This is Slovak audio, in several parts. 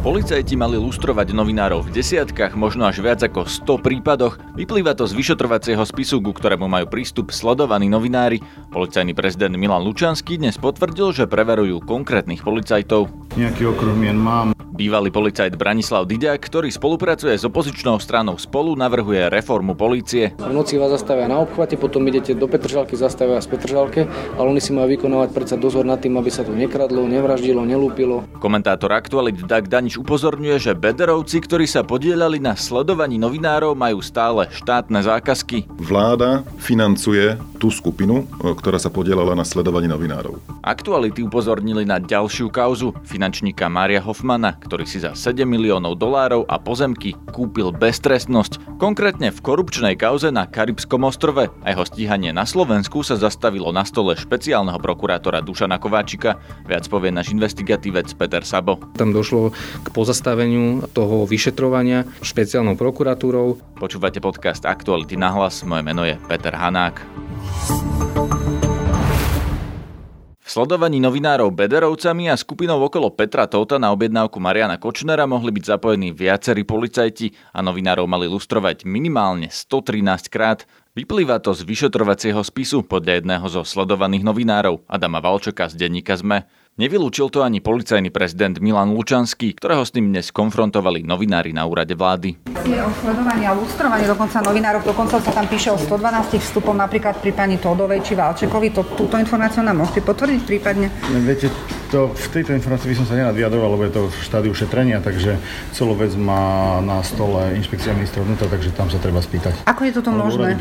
Policajti mali lustrovať novinárov v desiatkách, možno až viac ako 100 prípadoch. Vyplýva to z vyšetrovacieho spisu, ku ktorému majú prístup sledovaní novinári. Policajný prezident Milan Lučanský dnes potvrdil, že preverujú konkrétnych policajtov. Nejaký okruh mien mám, Bývalý policajt Branislav Diďak, ktorý spolupracuje s opozičnou stranou Spolu, navrhuje reformu polície. V noci vás zastavia na obchvate, potom idete do Petržalky, zastavia vás v Petržalke, ale oni si majú vykonávať predsa dozor nad tým, aby sa tu nekradlo, nevraždilo, nelúpilo. Komentátor Aktualit Dag Daniš upozorňuje, že Bederovci, ktorí sa podielali na sledovaní novinárov, majú stále štátne zákazky. Vláda financuje tú skupinu, ktorá sa podielala na sledovaní novinárov. Aktuality upozornili na ďalšiu kauzu finančníka Mária Hoffmana, ktorý si za 7 miliónov dolárov a pozemky kúpil beztrestnosť. Konkrétne v korupčnej kauze na Karibskom ostrove a jeho stíhanie na Slovensku sa zastavilo na stole špeciálneho prokurátora Dušana Kováčika. Viac povie náš investigatívec Peter Sabo. Tam došlo k pozastaveniu toho vyšetrovania špeciálnou prokuratúrou. Počúvate podcast Aktuality na hlas, moje meno je Peter Hanák. Sledovaní novinárov Bederovcami a skupinou okolo Petra Tota na objednávku Mariana Kočnera mohli byť zapojení viacerí policajti a novinárov mali lustrovať minimálne 113 krát. Vyplýva to z vyšetrovacieho spisu podľa jedného zo sledovaných novinárov Adama Valčoka z denníka ZME. Nevylúčil to ani policajný prezident Milan Lučanský, ktorého s tým dnes konfrontovali novinári na úrade vlády. Je o sledovaní a lustrovaní dokonca novinárov, dokonca sa tam píše o 112 vstupom napríklad pri pani Todovej či Valčekovi. To, túto informáciu nám môžete potvrdiť prípadne? Viete, to, v tejto informácii by som sa nerad vyjadroval, lebo je to v štádiu šetrenia, takže celú vec má na stole inšpekcia ministra vnútra, takže tam sa treba spýtať. Ako je toto možné?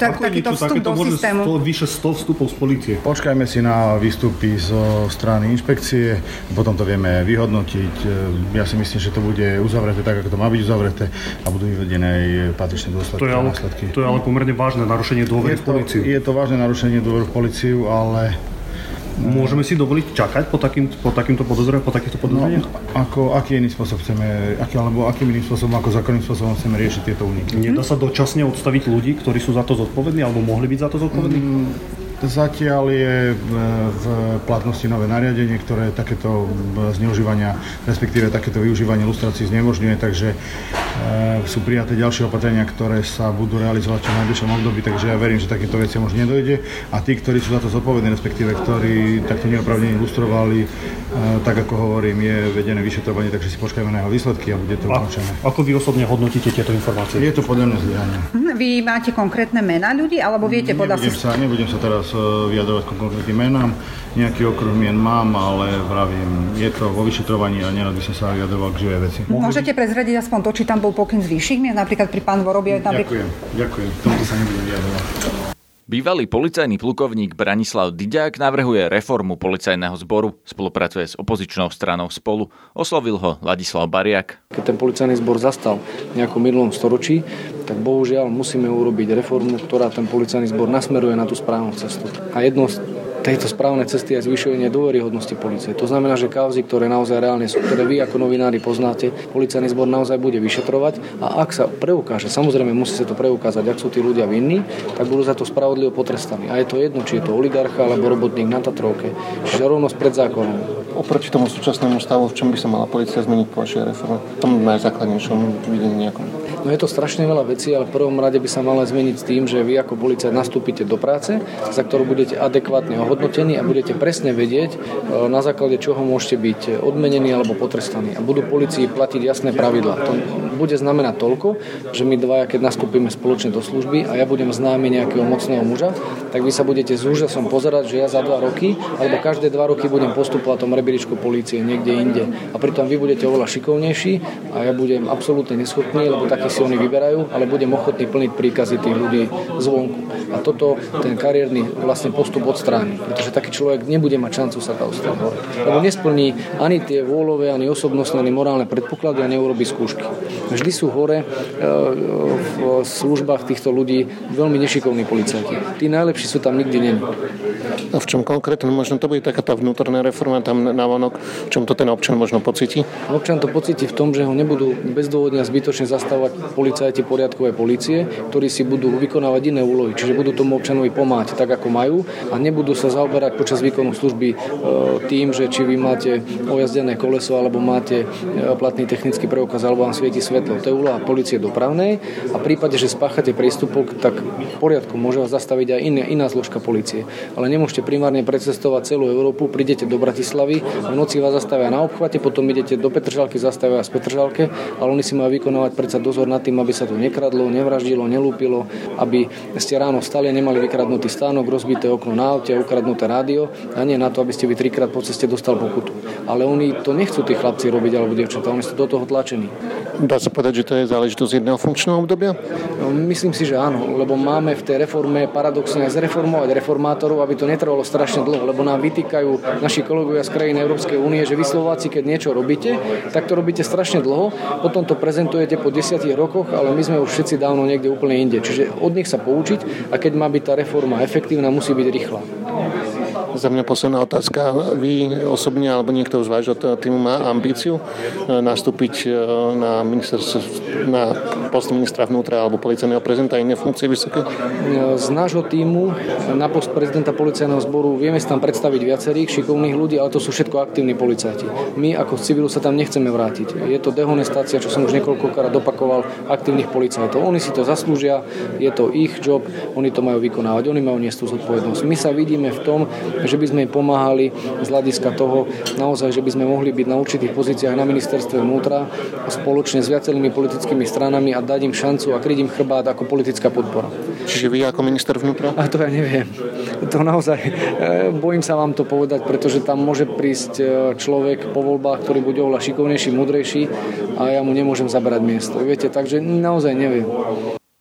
Tak, takýto vstup do systému. Sto, vyše 100 vstupov z policie. Počkajme si na výstupy zo strany inšpekcie, potom to vieme vyhodnotiť. Ja si myslím, že to bude uzavreté tak, ako to má byť uzavreté a budú vyvedené aj patričné dôsledky to je ale. To je ale pomerne vážne narušenie dôvery v policiu. Je to vážne narušenie dôvery v policiu, ale Môžeme si dovoliť čakať po, takým, po takýmto podozreniach, po takýchto podozreniach? No, ako, aký iný spôsob chceme, aký, alebo akým iným spôsobom, ako zákonným spôsobom chceme riešiť tieto úniky? Nedá sa dočasne odstaviť ľudí, ktorí sú za to zodpovední, alebo mohli byť za to zodpovední? Mm, Zatiaľ je v platnosti nové nariadenie, ktoré takéto zneužívania, respektíve takéto využívanie ilustrácií znemožňuje, takže e, sú prijaté ďalšie opatrenia, ktoré sa budú realizovať v najbližšom období, takže ja verím, že takéto veci už nedojde a tí, ktorí sú za to zodpovední, respektíve ktorí takto neopravnene ilustrovali, e, tak ako hovorím, je vedené vyšetrovanie, takže si počkajme na jeho výsledky a bude to ukončené. Ako vy osobne hodnotíte tieto informácie? Je to podľa mňa zlyhanie. Vy máte konkrétne mená ľudí, alebo viete podľa nebudem sa, nebudem sa teraz vyjadrovať konkrétnym menám. Nejaký okruh mien mám, ale vravím, je to vo vyšetrovaní a nerad by som sa vyjadroval k živej veci. Môžete prezradiť aspoň to, či tam bol pokyn z vyšších mien, napríklad pri pán Vorobie? Napríklad... Ďakujem, ďakujem. Tomto sa nebudem vyjadrovať. Bývalý policajný plukovník Branislav Diďák navrhuje reformu policajného zboru. Spolupracuje s opozičnou stranou Spolu. Oslovil ho Ladislav Bariak. Keď ten policajný zbor zastal v nejakom minulom storočí, tak bohužiaľ musíme urobiť reformu, ktorá ten policajný zbor nasmeruje na tú správnu cestu. A jedno tejto správnej cesty je zvyšovanie dôveryhodnosti policie. To znamená, že kauzy, ktoré naozaj reálne sú, ktoré vy ako novinári poznáte, policajný zbor naozaj bude vyšetrovať a ak sa preukáže, samozrejme musí sa to preukázať, ak sú tí ľudia vinní, tak budú za to spravodlivo potrestaní. A je to jedno, či je to oligarcha alebo robotník na Tatrovke. Čiže rovnosť pred zákonom. Oproti tomu súčasnému stavu, v čom by sa mala policia zmeniť po vašej reforme? V tom najzákladnejšom videní nejakom. No je to strašne veľa vecí, ale v prvom rade by sa mala zmeniť s tým, že vy ako policajt nastúpite do práce, za ktorú budete adekvátne ohodnotení a budete presne vedieť, e, na základe čoho môžete byť odmenení alebo potrestaní. A budú policii platiť jasné pravidlá. To bude znamenať toľko, že my dvaja, keď nastúpime spoločne do služby a ja budem známy nejakého mocného muža, tak vy sa budete s úžasom pozerať, že ja za dva roky alebo každé dva roky budem postupovať tom rebríčku polície niekde inde. A pritom vy budete oveľa šikovnejší a ja budem absolútne neschopný, lebo takí si oni vyberajú, ale budem ochotný plniť príkazy tých ľudí zvonku. A toto ten kariérny vlastne postup odstráni, pretože taký človek nebude mať šancu sa dostať hore. Lebo nesplní ani tie vôľové, ani osobnostné, ani morálne predpoklady a neurobi skúšky. Vždy sú hore v službách týchto ľudí veľmi nešikovní policajti. Tí najlepší sú tam nikdy není. A v čom konkrétne? Možno to bude taká tá vnútorná reforma tam na vonok, v čom to ten občan možno pocíti? Občan to pocíti v tom, že ho nebudú bezdôvodne a zbytočne zastávať policajti poriadkové policie, ktorí si budú vykonávať iné úlohy, čiže budú tomu občanovi pomáhať tak, ako majú a nebudú sa zaoberať počas výkonu služby e, tým, že či vy máte ojazdené koleso alebo máte e, platný technický preukaz alebo vám svieti svetlo. To je úloha policie dopravnej a v prípade, že spáchate prístupok, tak v poriadku môže vás zastaviť aj iná, iná zložka policie. Ale nemôžete primárne precestovať celú Európu, prídete do Bratislavy, v noci vás zastavia na obchvate, potom idete do Petržalky, zastavia v Petržalke, ale oni si majú vykonávať predsa dozor nad tým, aby sa to nekradlo, nevraždilo, nelúpilo, aby ste ráno vstali a nemali vykradnutý stánok, rozbité okno na aute, ukradnuté rádio a nie na to, aby ste vy trikrát po ceste dostal pokutu. Ale oni to nechcú tí chlapci robiť alebo dievčatá, oni sú do toho tlačení. Dá sa povedať, že to je záležitosť jedného funkčného obdobia? No, myslím si, že áno, lebo máme v tej reforme paradoxne zreformovať reformátorov, aby to netrvalo strašne dlho, lebo nám vytýkajú naši kolegovia z krajín Európskej únie, že vy Slováci, keď niečo robíte, tak to robíte strašne dlho, potom to prezentujete po desiatich rokoch, ale my sme už všetci dávno niekde úplne inde. Čiže od nich sa poučiť a keď má byť tá reforma efektívna, musí byť rýchla. Za mňa posledná otázka. Vy osobne alebo niekto z vášho týmu má ambíciu e, nastúpiť e, na, na post ministra vnútra alebo policajného prezidenta iné funkcie vysoké? Z nášho týmu na post prezidenta policajného zboru vieme si tam predstaviť viacerých šikovných ľudí, ale to sú všetko aktívni policajti. My ako civilu sa tam nechceme vrátiť. Je to dehonestácia, čo som už niekoľkokrát opakoval, aktívnych policajtov. Oni si to zaslúžia, je to ich job, oni to majú vykonávať, oni majú niesť tú zodpovednosť. My sa vidíme v tom, že by sme im pomáhali z hľadiska toho naozaj, že by sme mohli byť na určitých pozíciách na ministerstve vnútra spoločne s viacerými politickými stranami a dať im šancu a kryť im chrbát ako politická podpora. Čiže vy ako minister vnútra? A to ja neviem. To naozaj, e, bojím sa vám to povedať, pretože tam môže prísť e, človek po voľbách, ktorý bude oveľa šikovnejší, mudrejší a ja mu nemôžem zabrať miesto. Viete, takže naozaj neviem.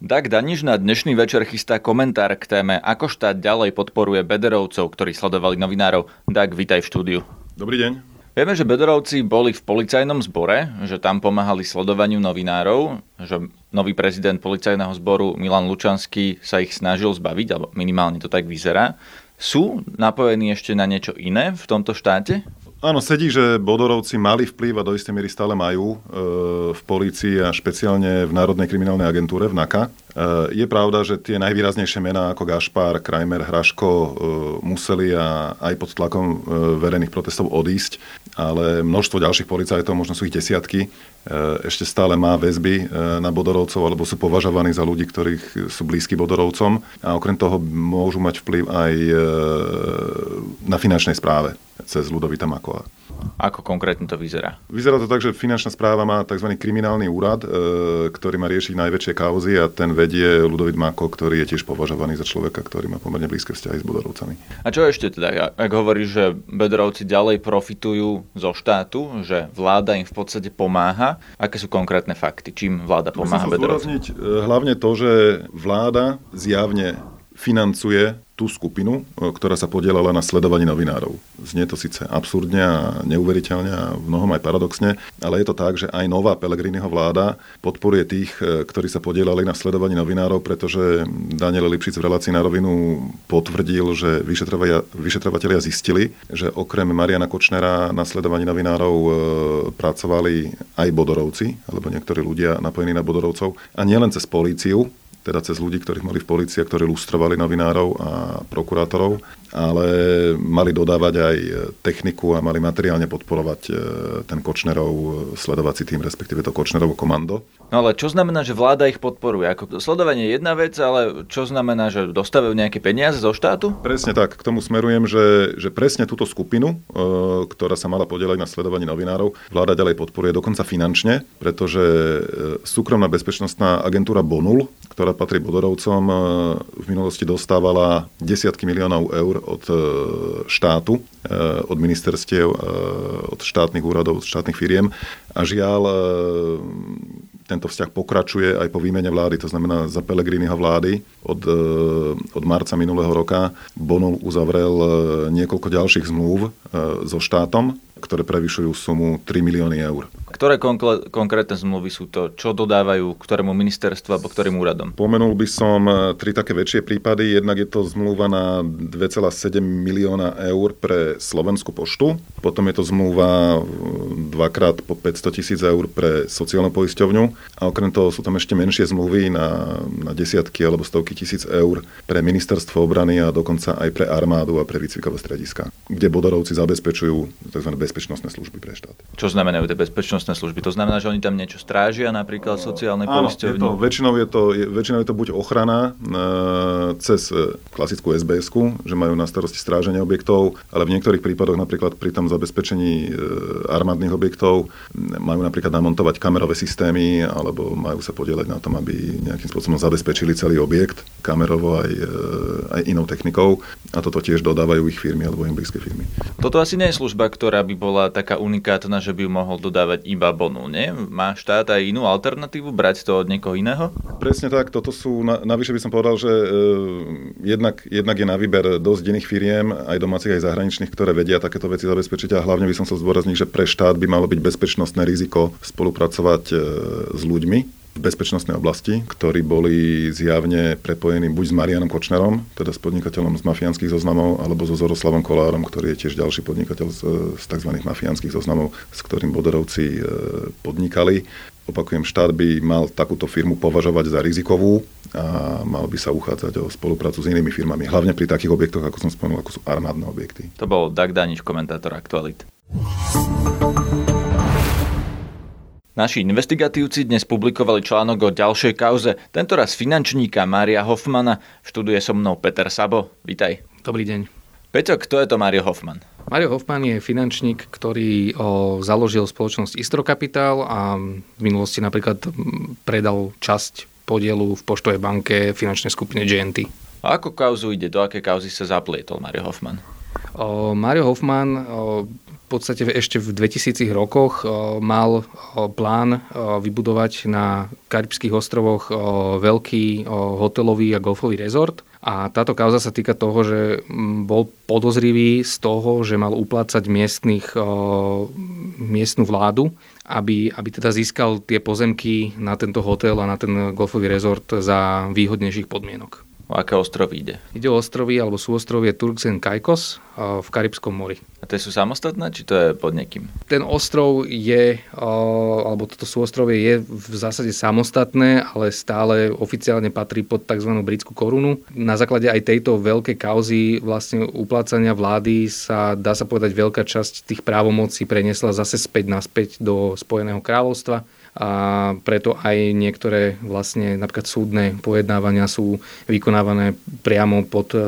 Dag Daniš na dnešný večer chystá komentár k téme, ako štát ďalej podporuje Bederovcov, ktorí sledovali novinárov. Dag, vítaj v štúdiu. Dobrý deň. Vieme, že Bederovci boli v policajnom zbore, že tam pomáhali sledovaniu novinárov, že nový prezident policajného zboru Milan Lučanský sa ich snažil zbaviť, alebo minimálne to tak vyzerá. Sú napojení ešte na niečo iné v tomto štáte? Áno, sedí, že Bodorovci mali vplyv a do istej miery stále majú e, v polícii a špeciálne v Národnej kriminálnej agentúre v NAKA. E, je pravda, že tie najvýraznejšie mená ako Gašpár, Krajmer, Hraško e, museli a aj pod tlakom e, verejných protestov odísť, ale množstvo ďalších policajtov, možno sú ich desiatky, e, ešte stále má väzby e, na Bodorovcov alebo sú považovaní za ľudí, ktorých sú blízky Bodorovcom a okrem toho môžu mať vplyv aj e, na finančnej správe cez Ludovita Makova. Ako konkrétne to vyzerá? Vyzerá to tak, že finančná správa má tzv. kriminálny úrad, e, ktorý má riešiť najväčšie kauzy a ten vedie Ludovit Mako, ktorý je tiež považovaný za človeka, ktorý má pomerne blízke vzťahy s Bodorovcami. A čo ešte teda, ak hovoríš, že Bedorovci ďalej profitujú zo štátu, že vláda im v podstate pomáha, aké sú konkrétne fakty, čím vláda pomáha Bedorovcom? E, hlavne to, že vláda zjavne financuje tú skupinu, e, ktorá sa podielala na sledovaní novinárov. Znie to síce absurdne a neuveriteľne a mnohom aj paradoxne, ale je to tak, že aj nová Pelegriniho vláda podporuje tých, e, ktorí sa podielali na sledovaní novinárov, pretože Daniel Lipšic v relácii na rovinu potvrdil, že vyšetrovatelia zistili, že okrem Mariana Kočnera na sledovaní novinárov e, pracovali aj Bodorovci, alebo niektorí ľudia napojení na Bodorovcov, a nielen cez políciu, teda cez ľudí, ktorých mali v policii a ktorí lustrovali novinárov a prokurátorov, ale mali dodávať aj techniku a mali materiálne podporovať e, ten Kočnerov sledovací tým, respektíve to Kočnerovo komando. No ale čo znamená, že vláda ich podporuje? Ako sledovanie je jedna vec, ale čo znamená, že dostávajú nejaké peniaze zo štátu? Presne tak, k tomu smerujem, že, že presne túto skupinu, e, ktorá sa mala podielať na sledovaní novinárov, vláda ďalej podporuje dokonca finančne, pretože e, súkromná bezpečnostná agentúra Bonul, ktorá patrí Bodorovcom, e, v minulosti dostávala desiatky miliónov eur od štátu, od ministerstiev, od štátnych úradov, od štátnych firiem a žiaľ tento vzťah pokračuje aj po výmene vlády, to znamená za Pelegriniho vlády od, e, od marca minulého roka Bonul uzavrel e, niekoľko ďalších zmluv e, so štátom ktoré prevyšujú sumu 3 milióny eur. Ktoré konkrétne zmluvy sú to? Čo dodávajú ktorému ministerstvu alebo ktorým úradom? Pomenul by som e, tri také väčšie prípady. Jednak je to zmluva na 2,7 milióna eur pre Slovenskú poštu. Potom je to zmluva e, dvakrát po 500 tisíc eur pre sociálnu poisťovňu. A okrem toho sú tam ešte menšie zmluvy na, na desiatky alebo stovky tisíc eur pre ministerstvo obrany a dokonca aj pre armádu a pre výcvikové strediska, kde bodorovci zabezpečujú tzv. bezpečnostné služby pre štát. Čo znamenajú tie bezpečnostné bezpečnostné služby. To znamená, že oni tam niečo strážia, napríklad sociálne poisťovne? To, väčšinou, je to, je, väčšinou je to buď ochrana e, cez e, klasickú sbs že majú na starosti stráženie objektov, ale v niektorých prípadoch napríklad pri tom zabezpečení e, armádnych objektov majú napríklad namontovať kamerové systémy alebo majú sa podielať na tom, aby nejakým spôsobom zabezpečili celý objekt kamerovo aj, e, aj inou technikou a toto tiež dodávajú ich firmy alebo im blízke firmy. Toto asi nie je služba, ktorá by bola taká unikátna, že by ju mohol dodávať iba Bonu, nie? Má štát aj inú alternatívu, brať to od niekoho iného? Presne tak, toto sú, navyše by som povedal, že e, jednak, jednak je na výber dosť iných firiem, aj domácich, aj zahraničných, ktoré vedia takéto veci zabezpečiť a hlavne by som chcel zdôrazniť, že pre štát by malo byť bezpečnostné riziko spolupracovať e, s ľuďmi, bezpečnostnej oblasti, ktorí boli zjavne prepojení buď s Marianom Kočnerom, teda s podnikateľom z mafiánskych zoznamov, alebo so Zoroslavom Kolárom, ktorý je tiež ďalší podnikateľ z, z tzv. mafiánskych zoznamov, s ktorým Bodorovci e, podnikali. Opakujem, štát by mal takúto firmu považovať za rizikovú a mal by sa uchádzať o spoluprácu s inými firmami, hlavne pri takých objektoch, ako som spomenul, ako sú armádne objekty. To bol Dag Daniš, komentátor Aktualit. Naši investigatívci dnes publikovali článok o ďalšej kauze, tentoraz finančníka Mária Hoffmana. Študuje so mnou Peter Sabo. Vítaj. Dobrý deň. Peťo, kto je to Mario Hoffman? Mario Hoffman je finančník, ktorý o, založil spoločnosť Istrokapitál a v minulosti napríklad predal časť podielu v poštovej banke finančnej skupine GNT. A ako kauzu ide? Do aké kauzy sa zaplietol Mario Hoffman? O, Mario Hoffman o, v podstate ešte v 2000 rokoch mal plán vybudovať na Karibských ostrovoch veľký hotelový a golfový rezort. A táto kauza sa týka toho, že bol podozrivý z toho, že mal uplácať miestnych, miestnu vládu, aby, aby teda získal tie pozemky na tento hotel a na ten golfový rezort za výhodnejších podmienok. O aké ostrovy ide? Ide o ostrovy, alebo sú ostrovy Turks and Caicos v Karibskom mori. A tie sú samostatné, či to je pod niekým? Ten ostrov je, alebo toto sú ostrovy je v zásade samostatné, ale stále oficiálne patrí pod tzv. britskú korunu. Na základe aj tejto veľkej kauzy vlastne uplácania vlády sa, dá sa povedať, veľká časť tých právomocí preniesla zase späť naspäť do Spojeného kráľovstva a preto aj niektoré vlastne napríklad súdne pojednávania sú vykonávané priamo pod e,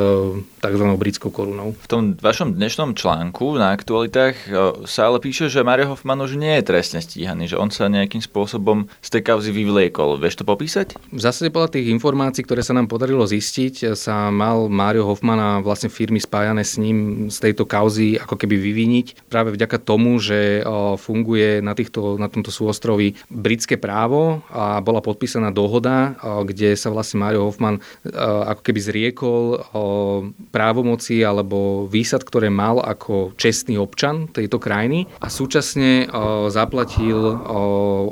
tzv. britskou korunou. V tom vašom dnešnom článku na aktualitách e, sa ale píše, že Mario Hoffman už nie je trestne stíhaný, že on sa nejakým spôsobom z tej kauzy vyvliekol. Vieš to popísať? V zásade podľa tých informácií, ktoré sa nám podarilo zistiť, sa mal Mario Hoffman a vlastne firmy spájané s ním z tejto kauzy ako keby vyviniť práve vďaka tomu, že e, funguje na, týchto, na tomto súostrovi britské právo a bola podpísaná dohoda, kde sa vlastne Mario Hoffman ako keby zriekol právomoci alebo výsad, ktoré mal ako čestný občan tejto krajiny a súčasne zaplatil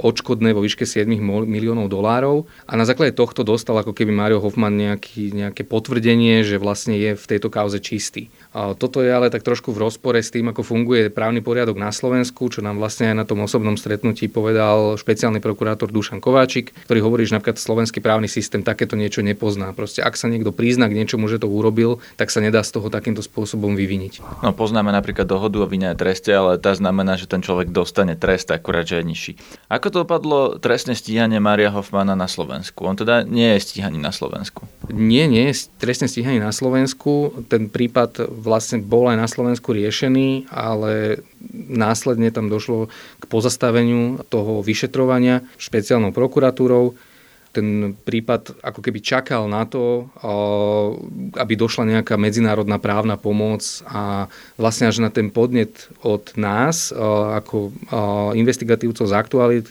odškodné vo výške 7 miliónov dolárov a na základe tohto dostal ako keby Mario Hoffman nejaký, nejaké potvrdenie, že vlastne je v tejto kauze čistý. Toto je ale tak trošku v rozpore s tým, ako funguje právny poriadok na Slovensku, čo nám vlastne aj na tom osobnom stretnutí povedal špeciálny prokurátor Dušan Kováčik, ktorý hovorí, že napríklad slovenský právny systém takéto niečo nepozná. Proste ak sa niekto prizná k niečomu, že to urobil, tak sa nedá z toho takýmto spôsobom vyviniť. No poznáme napríklad dohodu o vine a treste, ale tá znamená, že ten človek dostane trest, akurát, že je nižší. Ako to dopadlo trestné stíhanie Maria Hoffmana na Slovensku? On teda nie je stíhaný na Slovensku. Nie, nie je trestne stíhaný na Slovensku. Ten prípad vlastne bol aj na Slovensku riešený, ale následne tam došlo k pozastaveniu toho vyšetrovania špeciálnou prokuratúrou ten prípad ako keby čakal na to, aby došla nejaká medzinárodná právna pomoc a vlastne až na ten podnet od nás, ako investigatívcov z aktualit,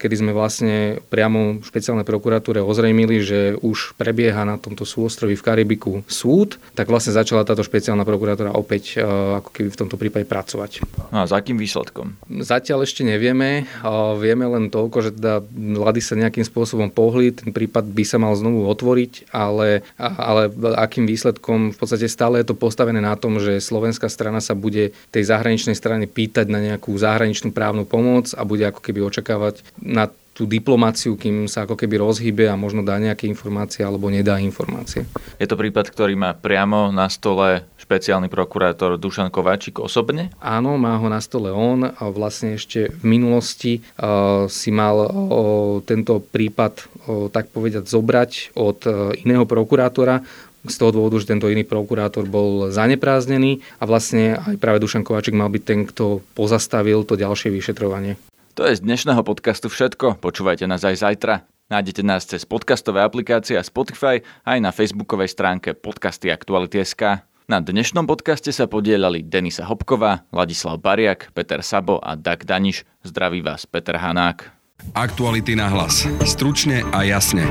kedy sme vlastne priamo v špeciálnej prokuratúre ozrejmili, že už prebieha na tomto súostrovi v Karibiku súd, tak vlastne začala táto špeciálna prokuratúra opäť ako keby v tomto prípade pracovať. No a za akým výsledkom? Zatiaľ ešte nevieme. Vieme len toľko, že teda mladí sa nejakým spôsobom pohli, ten prípad by sa mal znovu otvoriť, ale, ale akým výsledkom v podstate stále je to postavené na tom, že slovenská strana sa bude tej zahraničnej strane pýtať na nejakú zahraničnú právnu pomoc a bude ako keby očakávať na tú diplomáciu, kým sa ako keby rozhybe a možno dá nejaké informácie alebo nedá informácie. Je to prípad, ktorý má priamo na stole špeciálny prokurátor Dušan Kováčik osobne? Áno, má ho na stole on a vlastne ešte v minulosti uh, si mal uh, tento prípad uh, tak povedať zobrať od uh, iného prokurátora, z toho dôvodu, že tento iný prokurátor bol zanepráznený a vlastne aj práve Dušan Kováčik mal byť ten, kto pozastavil to ďalšie vyšetrovanie. To je z dnešného podcastu všetko. Počúvajte nás aj zajtra. Nájdete nás cez podcastové aplikácie a Spotify aj na facebookovej stránke podcasty Aktuality.sk. Na dnešnom podcaste sa podielali Denisa Hopková, Ladislav Bariak, Peter Sabo a Dag Daniš. Zdraví vás Peter Hanák. Aktuality na hlas. Stručne a jasne.